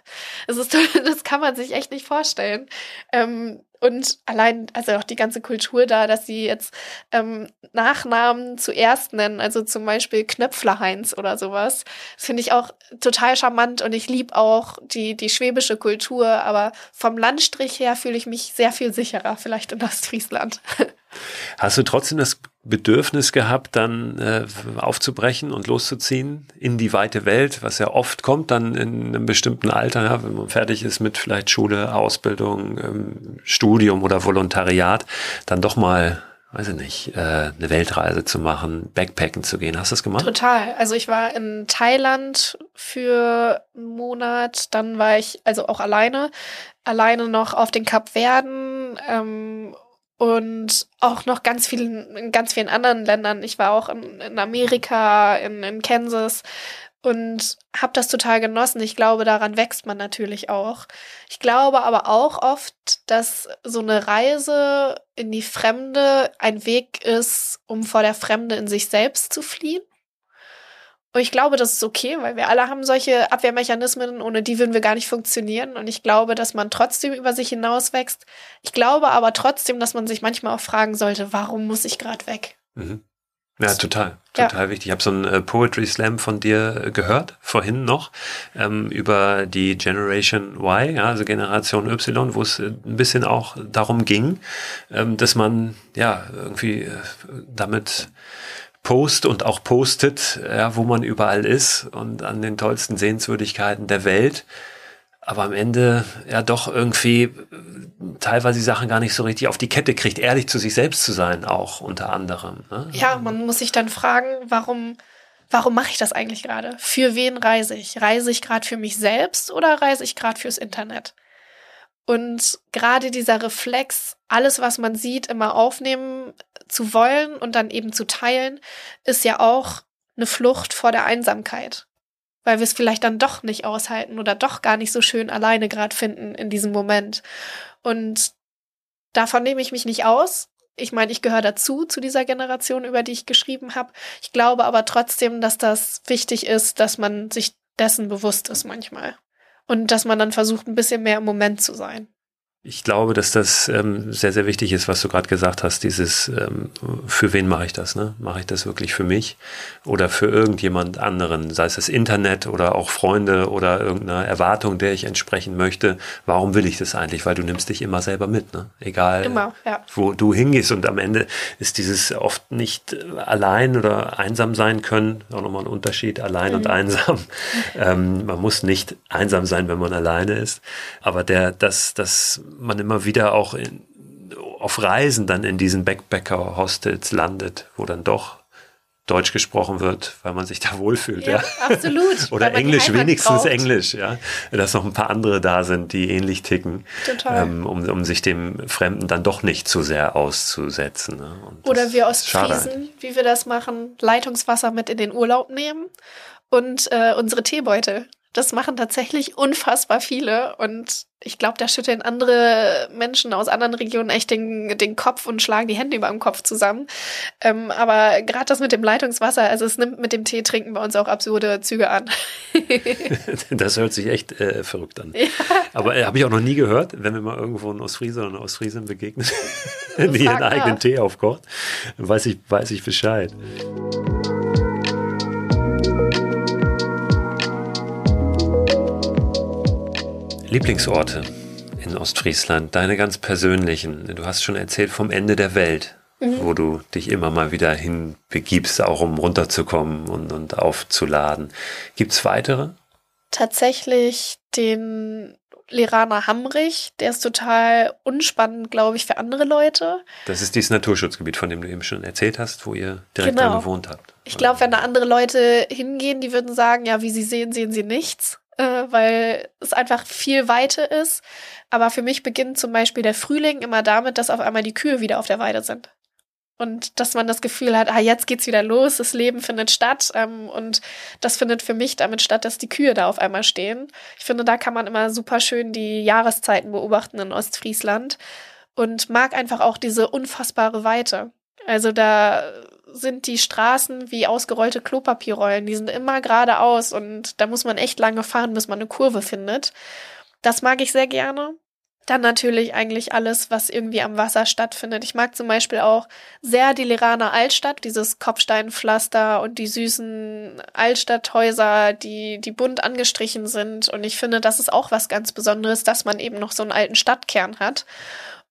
Das, ist, [LAUGHS] das kann man sich echt nicht vorstellen. Ähm, und allein, also auch die ganze Kultur da, dass sie jetzt ähm, Nachnamen zuerst nennen, also zum Beispiel Knöpfler Heinz oder sowas, finde ich auch total charmant und ich liebe auch die, die schwäbische Kultur, aber vom Landstrich her fühle ich mich sehr viel sicherer, vielleicht in Ostfriesland. [LAUGHS] Hast du trotzdem das Bedürfnis gehabt, dann äh, aufzubrechen und loszuziehen in die weite Welt, was ja oft kommt dann in einem bestimmten Alter, ja, wenn man fertig ist mit vielleicht Schule, Ausbildung, ähm, Studium oder Volontariat, dann doch mal weiß ich nicht, äh, eine Weltreise zu machen, Backpacken zu gehen. Hast du das gemacht? Total. Also ich war in Thailand für einen Monat, dann war ich also auch alleine, alleine noch auf den Kapverden ähm, und auch noch ganz vielen, in ganz vielen anderen Ländern. Ich war auch in, in Amerika, in, in Kansas und habe das total genossen. Ich glaube, daran wächst man natürlich auch. Ich glaube aber auch oft, dass so eine Reise in die Fremde ein Weg ist, um vor der Fremde in sich selbst zu fliehen. Und ich glaube, das ist okay, weil wir alle haben solche Abwehrmechanismen, ohne die würden wir gar nicht funktionieren. Und ich glaube, dass man trotzdem über sich hinauswächst. Ich glaube aber trotzdem, dass man sich manchmal auch fragen sollte, warum muss ich gerade weg? Mhm. Ja, total, total ja. wichtig. Ich habe so einen äh, Poetry Slam von dir äh, gehört, vorhin noch, ähm, über die Generation Y, ja, also Generation Y, wo es äh, ein bisschen auch darum ging, ähm, dass man ja irgendwie äh, damit post und auch postet, ja, wo man überall ist und an den tollsten Sehenswürdigkeiten der Welt. Aber am Ende ja doch irgendwie äh, teilweise die Sachen gar nicht so richtig auf die Kette kriegt, ehrlich zu sich selbst zu sein, auch unter anderem. Ne? Ja, man muss sich dann fragen, warum, warum mache ich das eigentlich gerade? Für wen reise ich? Reise ich gerade für mich selbst oder reise ich gerade fürs Internet? Und gerade dieser Reflex, alles, was man sieht, immer aufnehmen zu wollen und dann eben zu teilen, ist ja auch eine Flucht vor der Einsamkeit. Weil wir es vielleicht dann doch nicht aushalten oder doch gar nicht so schön alleine gerade finden in diesem Moment. Und davon nehme ich mich nicht aus. Ich meine, ich gehöre dazu, zu dieser Generation, über die ich geschrieben habe. Ich glaube aber trotzdem, dass das wichtig ist, dass man sich dessen bewusst ist manchmal und dass man dann versucht, ein bisschen mehr im Moment zu sein. Ich glaube, dass das ähm, sehr, sehr wichtig ist, was du gerade gesagt hast, dieses, ähm, für wen mache ich das? Ne? Mache ich das wirklich für mich oder für irgendjemand anderen, sei es das Internet oder auch Freunde oder irgendeine Erwartung, der ich entsprechen möchte. Warum will ich das eigentlich? Weil du nimmst dich immer selber mit, ne? egal immer, ja. wo du hingehst. Und am Ende ist dieses oft nicht allein oder einsam sein können, auch nochmal ein Unterschied, allein mhm. und einsam. [LAUGHS] Ähm, man muss nicht einsam sein, wenn man alleine ist, aber der, das, das man immer wieder auch in, auf Reisen dann in diesen Backpacker-Hostels landet, wo dann doch Deutsch gesprochen wird, weil man sich da [LAUGHS] wohlfühlt. Ja, ja. absolut. [LAUGHS] Oder Englisch, wenigstens braucht. Englisch, ja. Dass noch ein paar andere da sind, die ähnlich ticken, Total. Ähm, um, um sich dem Fremden dann doch nicht zu sehr auszusetzen. Ne? Oder wir Ostfriesen, wie wir das machen, Leitungswasser mit in den Urlaub nehmen und äh, unsere Teebeutel. Das machen tatsächlich unfassbar viele und ich glaube, da schütteln andere Menschen aus anderen Regionen echt den, den Kopf und schlagen die Hände über dem Kopf zusammen. Ähm, aber gerade das mit dem Leitungswasser, also es nimmt mit dem Tee trinken bei uns auch absurde Züge an. [LAUGHS] [LAUGHS] das hört sich echt äh, verrückt an. Ja. Aber äh, habe ich auch noch nie gehört, wenn wir mal irgendwo in Ostfriese oder in Ostfriesen begegnen, die [LAUGHS] ihren eigenen Tee aufkocht, weiß ich, weiß ich Bescheid. Lieblingsorte in Ostfriesland, deine ganz persönlichen. Du hast schon erzählt vom Ende der Welt, mhm. wo du dich immer mal wieder hinbegibst, auch um runterzukommen und, und aufzuladen. Gibt's weitere? Tatsächlich den Lerana Hamrich, der ist total unspannend, glaube ich, für andere Leute. Das ist dieses Naturschutzgebiet, von dem du eben schon erzählt hast, wo ihr direkt genau. dran gewohnt habt. Ich glaube, wenn da andere Leute hingehen, die würden sagen, ja, wie sie sehen, sehen sie nichts, äh, weil es einfach viel Weite ist. Aber für mich beginnt zum Beispiel der Frühling immer damit, dass auf einmal die Kühe wieder auf der Weide sind. Und dass man das Gefühl hat, ah, jetzt geht's wieder los, das Leben findet statt. Ähm, und das findet für mich damit statt, dass die Kühe da auf einmal stehen. Ich finde, da kann man immer super schön die Jahreszeiten beobachten in Ostfriesland und mag einfach auch diese unfassbare Weite. Also da sind die Straßen wie ausgerollte Klopapierrollen. Die sind immer geradeaus und da muss man echt lange fahren, bis man eine Kurve findet. Das mag ich sehr gerne. Dann natürlich eigentlich alles, was irgendwie am Wasser stattfindet. Ich mag zum Beispiel auch sehr die Leraner Altstadt, dieses Kopfsteinpflaster und die süßen Altstadthäuser, die, die bunt angestrichen sind. Und ich finde, das ist auch was ganz Besonderes, dass man eben noch so einen alten Stadtkern hat.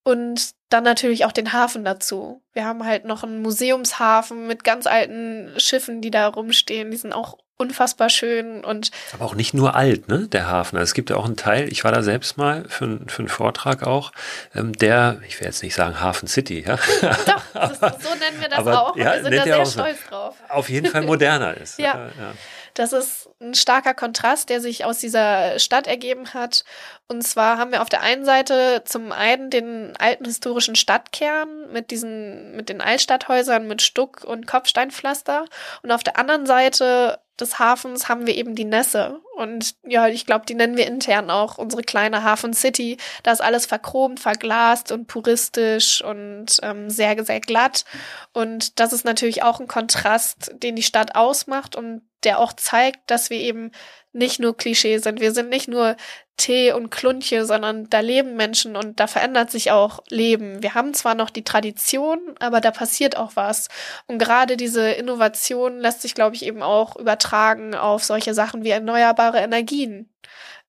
Und dann natürlich auch den Hafen dazu. Wir haben halt noch einen Museumshafen mit ganz alten Schiffen, die da rumstehen. Die sind auch unfassbar schön und. Aber auch nicht nur alt, ne, der Hafen. Also es gibt ja auch einen Teil, ich war da selbst mal für, für einen Vortrag auch, ähm, der, ich will jetzt nicht sagen Hafen City, ja. [LAUGHS] Doch, so nennen wir das aber, auch. Ja, wir sind da sehr stolz drauf. Auf jeden Fall moderner ist. [LAUGHS] ja. ja. Das ist ein starker Kontrast, der sich aus dieser Stadt ergeben hat. Und zwar haben wir auf der einen Seite zum einen den alten historischen Stadtkern mit diesen, mit den Altstadthäusern mit Stuck und Kopfsteinpflaster. Und auf der anderen Seite des Hafens haben wir eben die Nässe. Und ja, ich glaube, die nennen wir intern auch unsere kleine Hafen City. Da ist alles verchromt, verglast und puristisch und ähm, sehr, sehr glatt. Und das ist natürlich auch ein Kontrast, den die Stadt ausmacht und der auch zeigt, dass wir eben nicht nur Klischee sind. Wir sind nicht nur Tee und Klunche, sondern da leben Menschen und da verändert sich auch Leben. Wir haben zwar noch die Tradition, aber da passiert auch was. Und gerade diese Innovation lässt sich, glaube ich, eben auch übertragen auf solche Sachen wie erneuerbare Energien.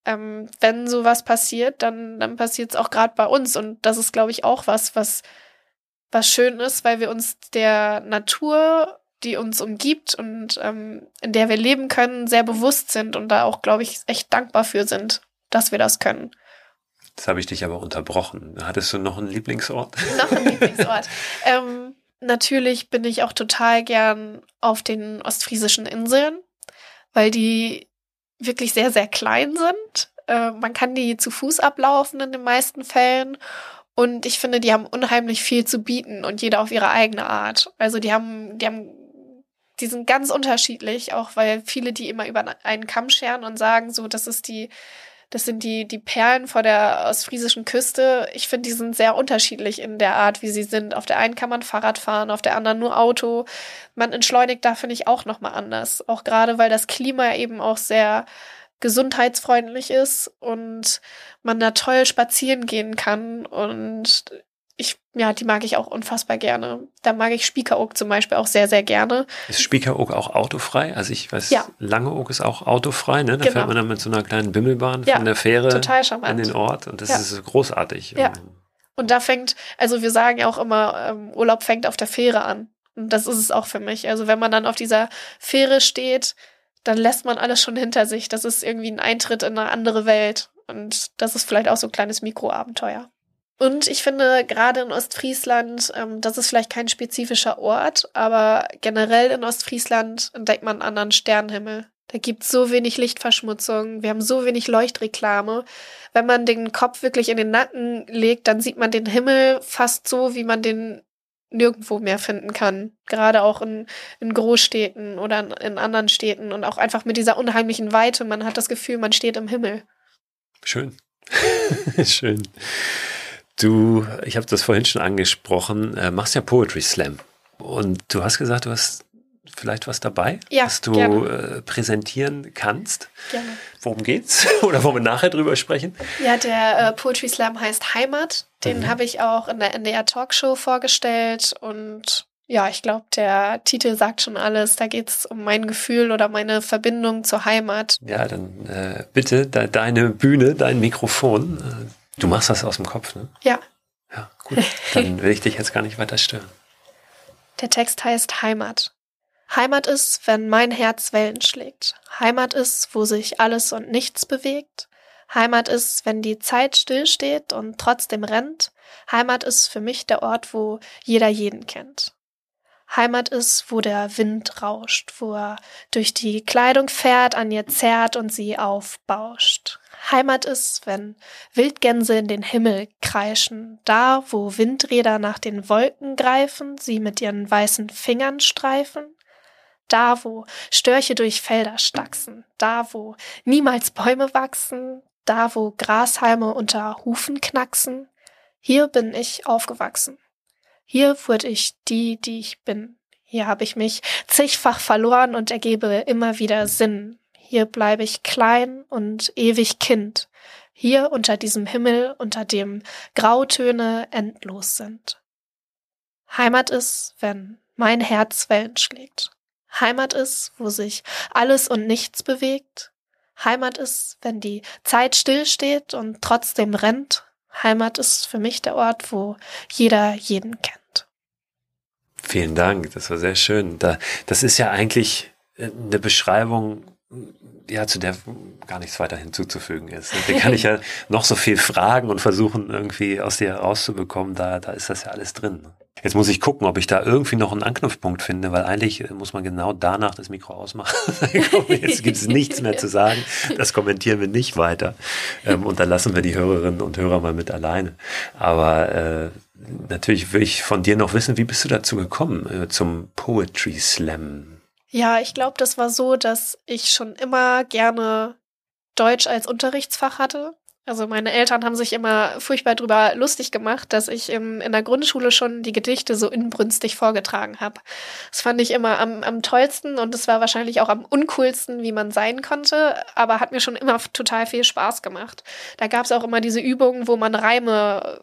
Ähm, wenn sowas passiert, dann, dann passiert es auch gerade bei uns. Und das ist, glaube ich, auch was, was, was schön ist, weil wir uns der Natur die uns umgibt und ähm, in der wir leben können, sehr bewusst sind und da auch, glaube ich, echt dankbar für sind, dass wir das können. Jetzt habe ich dich aber unterbrochen. Hattest du noch einen Lieblingsort? Noch einen Lieblingsort. [LAUGHS] ähm, natürlich bin ich auch total gern auf den ostfriesischen Inseln, weil die wirklich sehr, sehr klein sind. Äh, man kann die zu Fuß ablaufen in den meisten Fällen und ich finde, die haben unheimlich viel zu bieten und jeder auf ihre eigene Art. Also die haben, die haben die sind ganz unterschiedlich, auch weil viele die immer über einen Kamm scheren und sagen, so, das ist die, das sind die, die Perlen vor der ostfriesischen Küste. Ich finde, die sind sehr unterschiedlich in der Art, wie sie sind. Auf der einen kann man Fahrrad fahren, auf der anderen nur Auto. Man entschleunigt da, finde ich, auch nochmal anders. Auch gerade, weil das Klima eben auch sehr gesundheitsfreundlich ist und man da toll spazieren gehen kann und ich, ja, die mag ich auch unfassbar gerne. Da mag ich Spiekeroog zum Beispiel auch sehr, sehr gerne. Ist Spiekeroog auch autofrei? Also ich weiß, ja. Langeoog ist auch autofrei, ne? Da genau. fährt man dann mit so einer kleinen Bimmelbahn ja, von der Fähre an den Ort und das ja. ist großartig. Ja. Und da fängt, also wir sagen ja auch immer, ähm, Urlaub fängt auf der Fähre an. Und das ist es auch für mich. Also wenn man dann auf dieser Fähre steht, dann lässt man alles schon hinter sich. Das ist irgendwie ein Eintritt in eine andere Welt. Und das ist vielleicht auch so ein kleines Mikroabenteuer. Und ich finde, gerade in Ostfriesland, ähm, das ist vielleicht kein spezifischer Ort, aber generell in Ostfriesland entdeckt man einen anderen Sternenhimmel. Da gibt's so wenig Lichtverschmutzung, wir haben so wenig Leuchtreklame. Wenn man den Kopf wirklich in den Nacken legt, dann sieht man den Himmel fast so, wie man den nirgendwo mehr finden kann. Gerade auch in, in Großstädten oder in, in anderen Städten und auch einfach mit dieser unheimlichen Weite. Man hat das Gefühl, man steht im Himmel. Schön. [LAUGHS] Schön. Du, ich habe das vorhin schon angesprochen, äh, machst ja Poetry Slam. Und du hast gesagt, du hast vielleicht was dabei, ja, was du äh, präsentieren kannst. Gerne. Worum geht's? [LAUGHS] Oder wollen wir nachher drüber sprechen? Ja, der äh, Poetry Slam heißt Heimat. Den mhm. habe ich auch in der NDR Talkshow vorgestellt und ja, ich glaube, der Titel sagt schon alles. Da geht es um mein Gefühl oder meine Verbindung zur Heimat. Ja, dann äh, bitte de deine Bühne, dein Mikrofon. Du machst das aus dem Kopf, ne? Ja. Ja, gut. Dann [LAUGHS] will ich dich jetzt gar nicht weiter stören. Der Text heißt Heimat. Heimat ist, wenn mein Herz Wellen schlägt. Heimat ist, wo sich alles und nichts bewegt. Heimat ist, wenn die Zeit stillsteht und trotzdem rennt. Heimat ist für mich der Ort, wo jeder jeden kennt. Heimat ist, wo der Wind rauscht, wo er durch die Kleidung fährt, an ihr zerrt und sie aufbauscht. Heimat ist, wenn Wildgänse in den Himmel kreischen, da, wo Windräder nach den Wolken greifen, sie mit ihren weißen Fingern streifen, da, wo Störche durch Felder stachsen, da, wo niemals Bäume wachsen, da, wo Grashalme unter Hufen knacksen, hier bin ich aufgewachsen. Hier wurde ich die, die ich bin. Hier habe ich mich zigfach verloren und ergebe immer wieder Sinn. Hier bleibe ich klein und ewig Kind. Hier unter diesem Himmel, unter dem Grautöne endlos sind. Heimat ist, wenn mein Herz Wellen schlägt. Heimat ist, wo sich alles und nichts bewegt. Heimat ist, wenn die Zeit stillsteht und trotzdem rennt. Heimat ist für mich der Ort, wo jeder jeden kennt. Vielen Dank, das war sehr schön. Da, das ist ja eigentlich eine Beschreibung, ja, zu der gar nichts weiter hinzuzufügen ist. Den kann ich ja noch so viel fragen und versuchen, irgendwie aus dir herauszubekommen. Da, da ist das ja alles drin. Jetzt muss ich gucken, ob ich da irgendwie noch einen Anknüpfpunkt finde, weil eigentlich muss man genau danach das Mikro ausmachen. [LAUGHS] Jetzt gibt es nichts mehr zu sagen. Das kommentieren wir nicht weiter. Ähm, und dann lassen wir die Hörerinnen und Hörer mal mit alleine. Aber äh, natürlich will ich von dir noch wissen, wie bist du dazu gekommen, äh, zum Poetry Slam? Ja, ich glaube, das war so, dass ich schon immer gerne Deutsch als Unterrichtsfach hatte. Also meine Eltern haben sich immer furchtbar drüber lustig gemacht, dass ich im, in der Grundschule schon die Gedichte so inbrünstig vorgetragen habe. Das fand ich immer am, am tollsten und es war wahrscheinlich auch am uncoolsten, wie man sein konnte, aber hat mir schon immer total viel Spaß gemacht. Da gab es auch immer diese Übungen, wo man Reime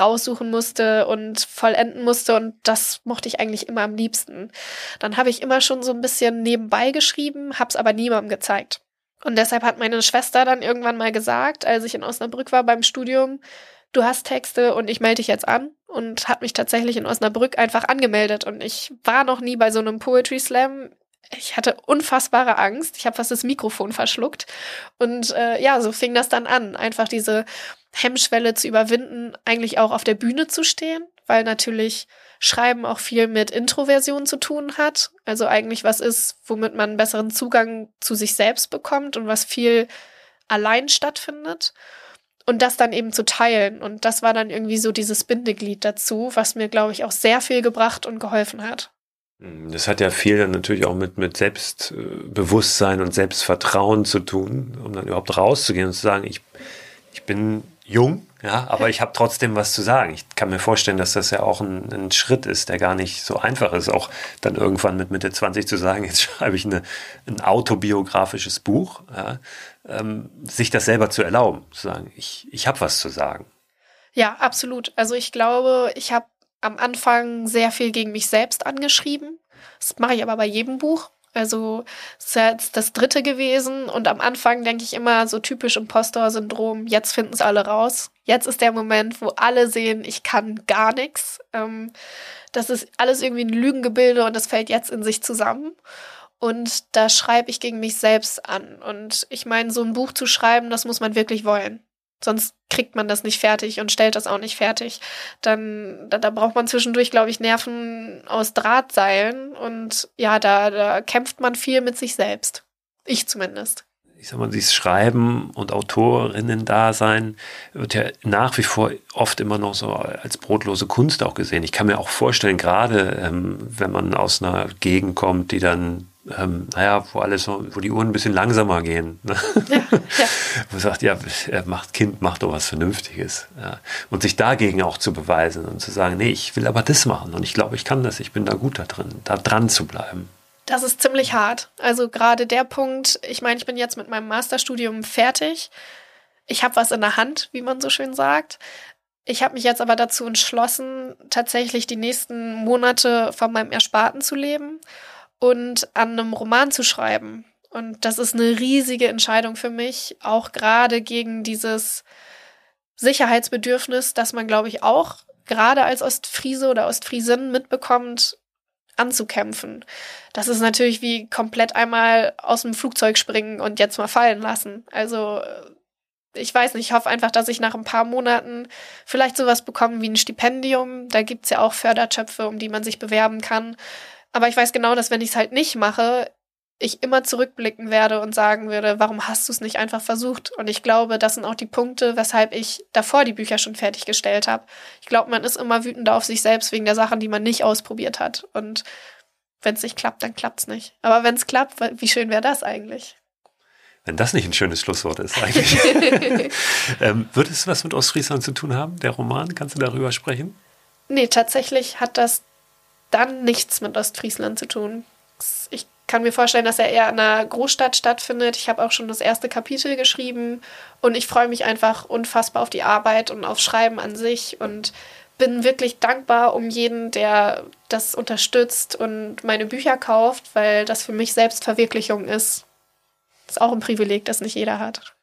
raussuchen musste und vollenden musste und das mochte ich eigentlich immer am liebsten. Dann habe ich immer schon so ein bisschen nebenbei geschrieben, hab's aber niemandem gezeigt. Und deshalb hat meine Schwester dann irgendwann mal gesagt, als ich in Osnabrück war beim Studium, du hast Texte und ich melde dich jetzt an und hat mich tatsächlich in Osnabrück einfach angemeldet und ich war noch nie bei so einem Poetry Slam. Ich hatte unfassbare Angst. Ich habe fast das Mikrofon verschluckt. Und äh, ja, so fing das dann an, einfach diese Hemmschwelle zu überwinden, eigentlich auch auf der Bühne zu stehen, weil natürlich Schreiben auch viel mit Introversion zu tun hat. Also eigentlich was ist, womit man einen besseren Zugang zu sich selbst bekommt und was viel allein stattfindet. Und das dann eben zu teilen. Und das war dann irgendwie so dieses Bindeglied dazu, was mir, glaube ich, auch sehr viel gebracht und geholfen hat. Das hat ja viel dann natürlich auch mit, mit Selbstbewusstsein und Selbstvertrauen zu tun, um dann überhaupt rauszugehen und zu sagen, ich, ich bin jung, ja, aber ich habe trotzdem was zu sagen. Ich kann mir vorstellen, dass das ja auch ein, ein, Schritt ist, der gar nicht so einfach ist, auch dann irgendwann mit Mitte 20 zu sagen, [LAUGHS] jetzt schreibe ich eine, ein autobiografisches Buch, ja, ähm, sich das selber zu erlauben, zu sagen, ich, ich habe was zu sagen. Ja, absolut. Also ich glaube, ich habe am Anfang sehr viel gegen mich selbst angeschrieben. Das mache ich aber bei jedem Buch. Also ist jetzt das dritte gewesen und am Anfang denke ich immer so typisch Impostor-Syndrom, jetzt finden es alle raus. Jetzt ist der Moment, wo alle sehen, ich kann gar nichts. Ähm, das ist alles irgendwie ein Lügengebilde und das fällt jetzt in sich zusammen. Und da schreibe ich gegen mich selbst an. Und ich meine, so ein Buch zu schreiben, das muss man wirklich wollen. Sonst kriegt man das nicht fertig und stellt das auch nicht fertig. Dann, da, da braucht man zwischendurch, glaube ich, Nerven aus Drahtseilen. Und ja, da, da kämpft man viel mit sich selbst. Ich zumindest. Ich sag mal, dieses Schreiben und Autorinnen-Dasein wird ja nach wie vor oft immer noch so als brotlose Kunst auch gesehen. Ich kann mir auch vorstellen, gerade ähm, wenn man aus einer Gegend kommt, die dann ähm, naja, wo alles so, wo die Uhren ein bisschen langsamer gehen. Ne? Ja, [LAUGHS] ja. Wo sagt, ja, macht Kind, macht doch was Vernünftiges. Ja. Und sich dagegen auch zu beweisen und zu sagen, nee, ich will aber das machen und ich glaube, ich kann das, ich bin da gut da drin, da dran zu bleiben. Das ist ziemlich hart. Also gerade der Punkt, ich meine, ich bin jetzt mit meinem Masterstudium fertig. Ich habe was in der Hand, wie man so schön sagt. Ich habe mich jetzt aber dazu entschlossen, tatsächlich die nächsten Monate von meinem Ersparten zu leben und an einem Roman zu schreiben. Und das ist eine riesige Entscheidung für mich, auch gerade gegen dieses Sicherheitsbedürfnis, das man, glaube ich, auch gerade als Ostfriese oder Ostfriesin mitbekommt, anzukämpfen. Das ist natürlich wie komplett einmal aus dem Flugzeug springen und jetzt mal fallen lassen. Also ich weiß nicht, ich hoffe einfach, dass ich nach ein paar Monaten vielleicht sowas bekomme wie ein Stipendium. Da gibt's ja auch Fördertöpfe, um die man sich bewerben kann. Aber ich weiß genau, dass wenn ich es halt nicht mache, ich immer zurückblicken werde und sagen würde, warum hast du es nicht einfach versucht? Und ich glaube, das sind auch die Punkte, weshalb ich davor die Bücher schon fertiggestellt habe. Ich glaube, man ist immer wütender auf sich selbst wegen der Sachen, die man nicht ausprobiert hat. Und wenn es nicht klappt, dann klappt's nicht. Aber wenn es klappt, wie schön wäre das eigentlich? Wenn das nicht ein schönes Schlusswort ist eigentlich. [LAUGHS] ähm, wird es was mit Ostfriesland zu tun haben, der Roman? Kannst du darüber sprechen? Nee, tatsächlich hat das dann nichts mit Ostfriesland zu tun. Ich kann mir vorstellen, dass er eher in einer Großstadt stattfindet. Ich habe auch schon das erste Kapitel geschrieben und ich freue mich einfach unfassbar auf die Arbeit und aufs Schreiben an sich und bin wirklich dankbar um jeden, der das unterstützt und meine Bücher kauft, weil das für mich Selbstverwirklichung ist. Ist auch ein Privileg, das nicht jeder hat.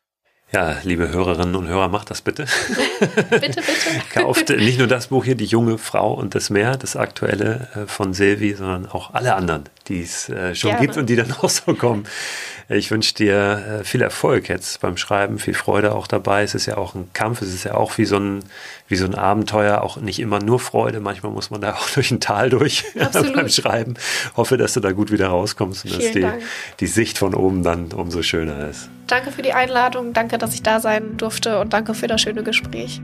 Ja, liebe Hörerinnen und Hörer, macht das bitte. [LAUGHS] bitte, bitte. [LAUGHS] Kauft nicht nur das Buch hier, Die junge Frau und das Meer, das aktuelle äh, von Silvi, sondern auch alle anderen, die es äh, schon Gerne. gibt und die dann [LAUGHS] auch so kommen. Ich wünsche dir äh, viel Erfolg jetzt beim Schreiben, viel Freude auch dabei. Es ist ja auch ein Kampf, es ist ja auch wie so ein, wie so ein Abenteuer, auch nicht immer nur Freude. Manchmal muss man da auch durch ein Tal durch beim Schreiben. Hoffe, dass du da gut wieder rauskommst und Vielen dass die, die Sicht von oben dann umso schöner ist. Danke für die Einladung, danke, dass ich da sein durfte und danke für das schöne Gespräch.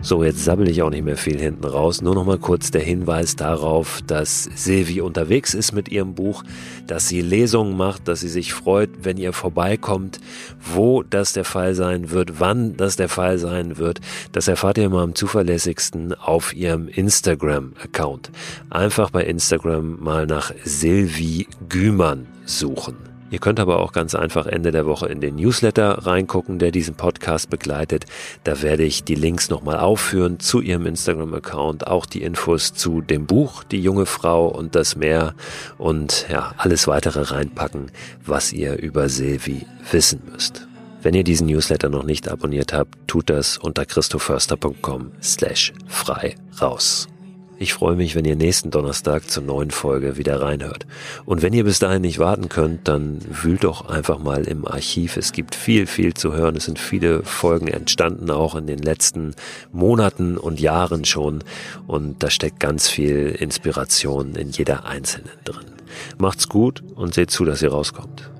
So, jetzt sabbel ich auch nicht mehr viel hinten raus. Nur noch mal kurz der Hinweis darauf, dass Silvi unterwegs ist mit ihrem Buch, dass sie Lesungen macht, dass sie sich freut, wenn ihr vorbeikommt, wo das der Fall sein wird, wann das der Fall sein wird. Das erfahrt ihr immer am zuverlässigsten auf ihrem Instagram-Account. Einfach bei Instagram mal nach Silvi Gümann suchen. Ihr könnt aber auch ganz einfach Ende der Woche in den Newsletter reingucken, der diesen Podcast begleitet. Da werde ich die Links nochmal aufführen zu Ihrem Instagram-Account, auch die Infos zu dem Buch Die junge Frau und das Meer und ja, alles weitere reinpacken, was ihr über Silvi wissen müsst. Wenn ihr diesen Newsletter noch nicht abonniert habt, tut das unter christoförster.com slash frei raus. Ich freue mich, wenn ihr nächsten Donnerstag zur neuen Folge wieder reinhört. Und wenn ihr bis dahin nicht warten könnt, dann wühlt doch einfach mal im Archiv. Es gibt viel, viel zu hören. Es sind viele Folgen entstanden, auch in den letzten Monaten und Jahren schon. Und da steckt ganz viel Inspiration in jeder einzelnen drin. Macht's gut und seht zu, dass ihr rauskommt.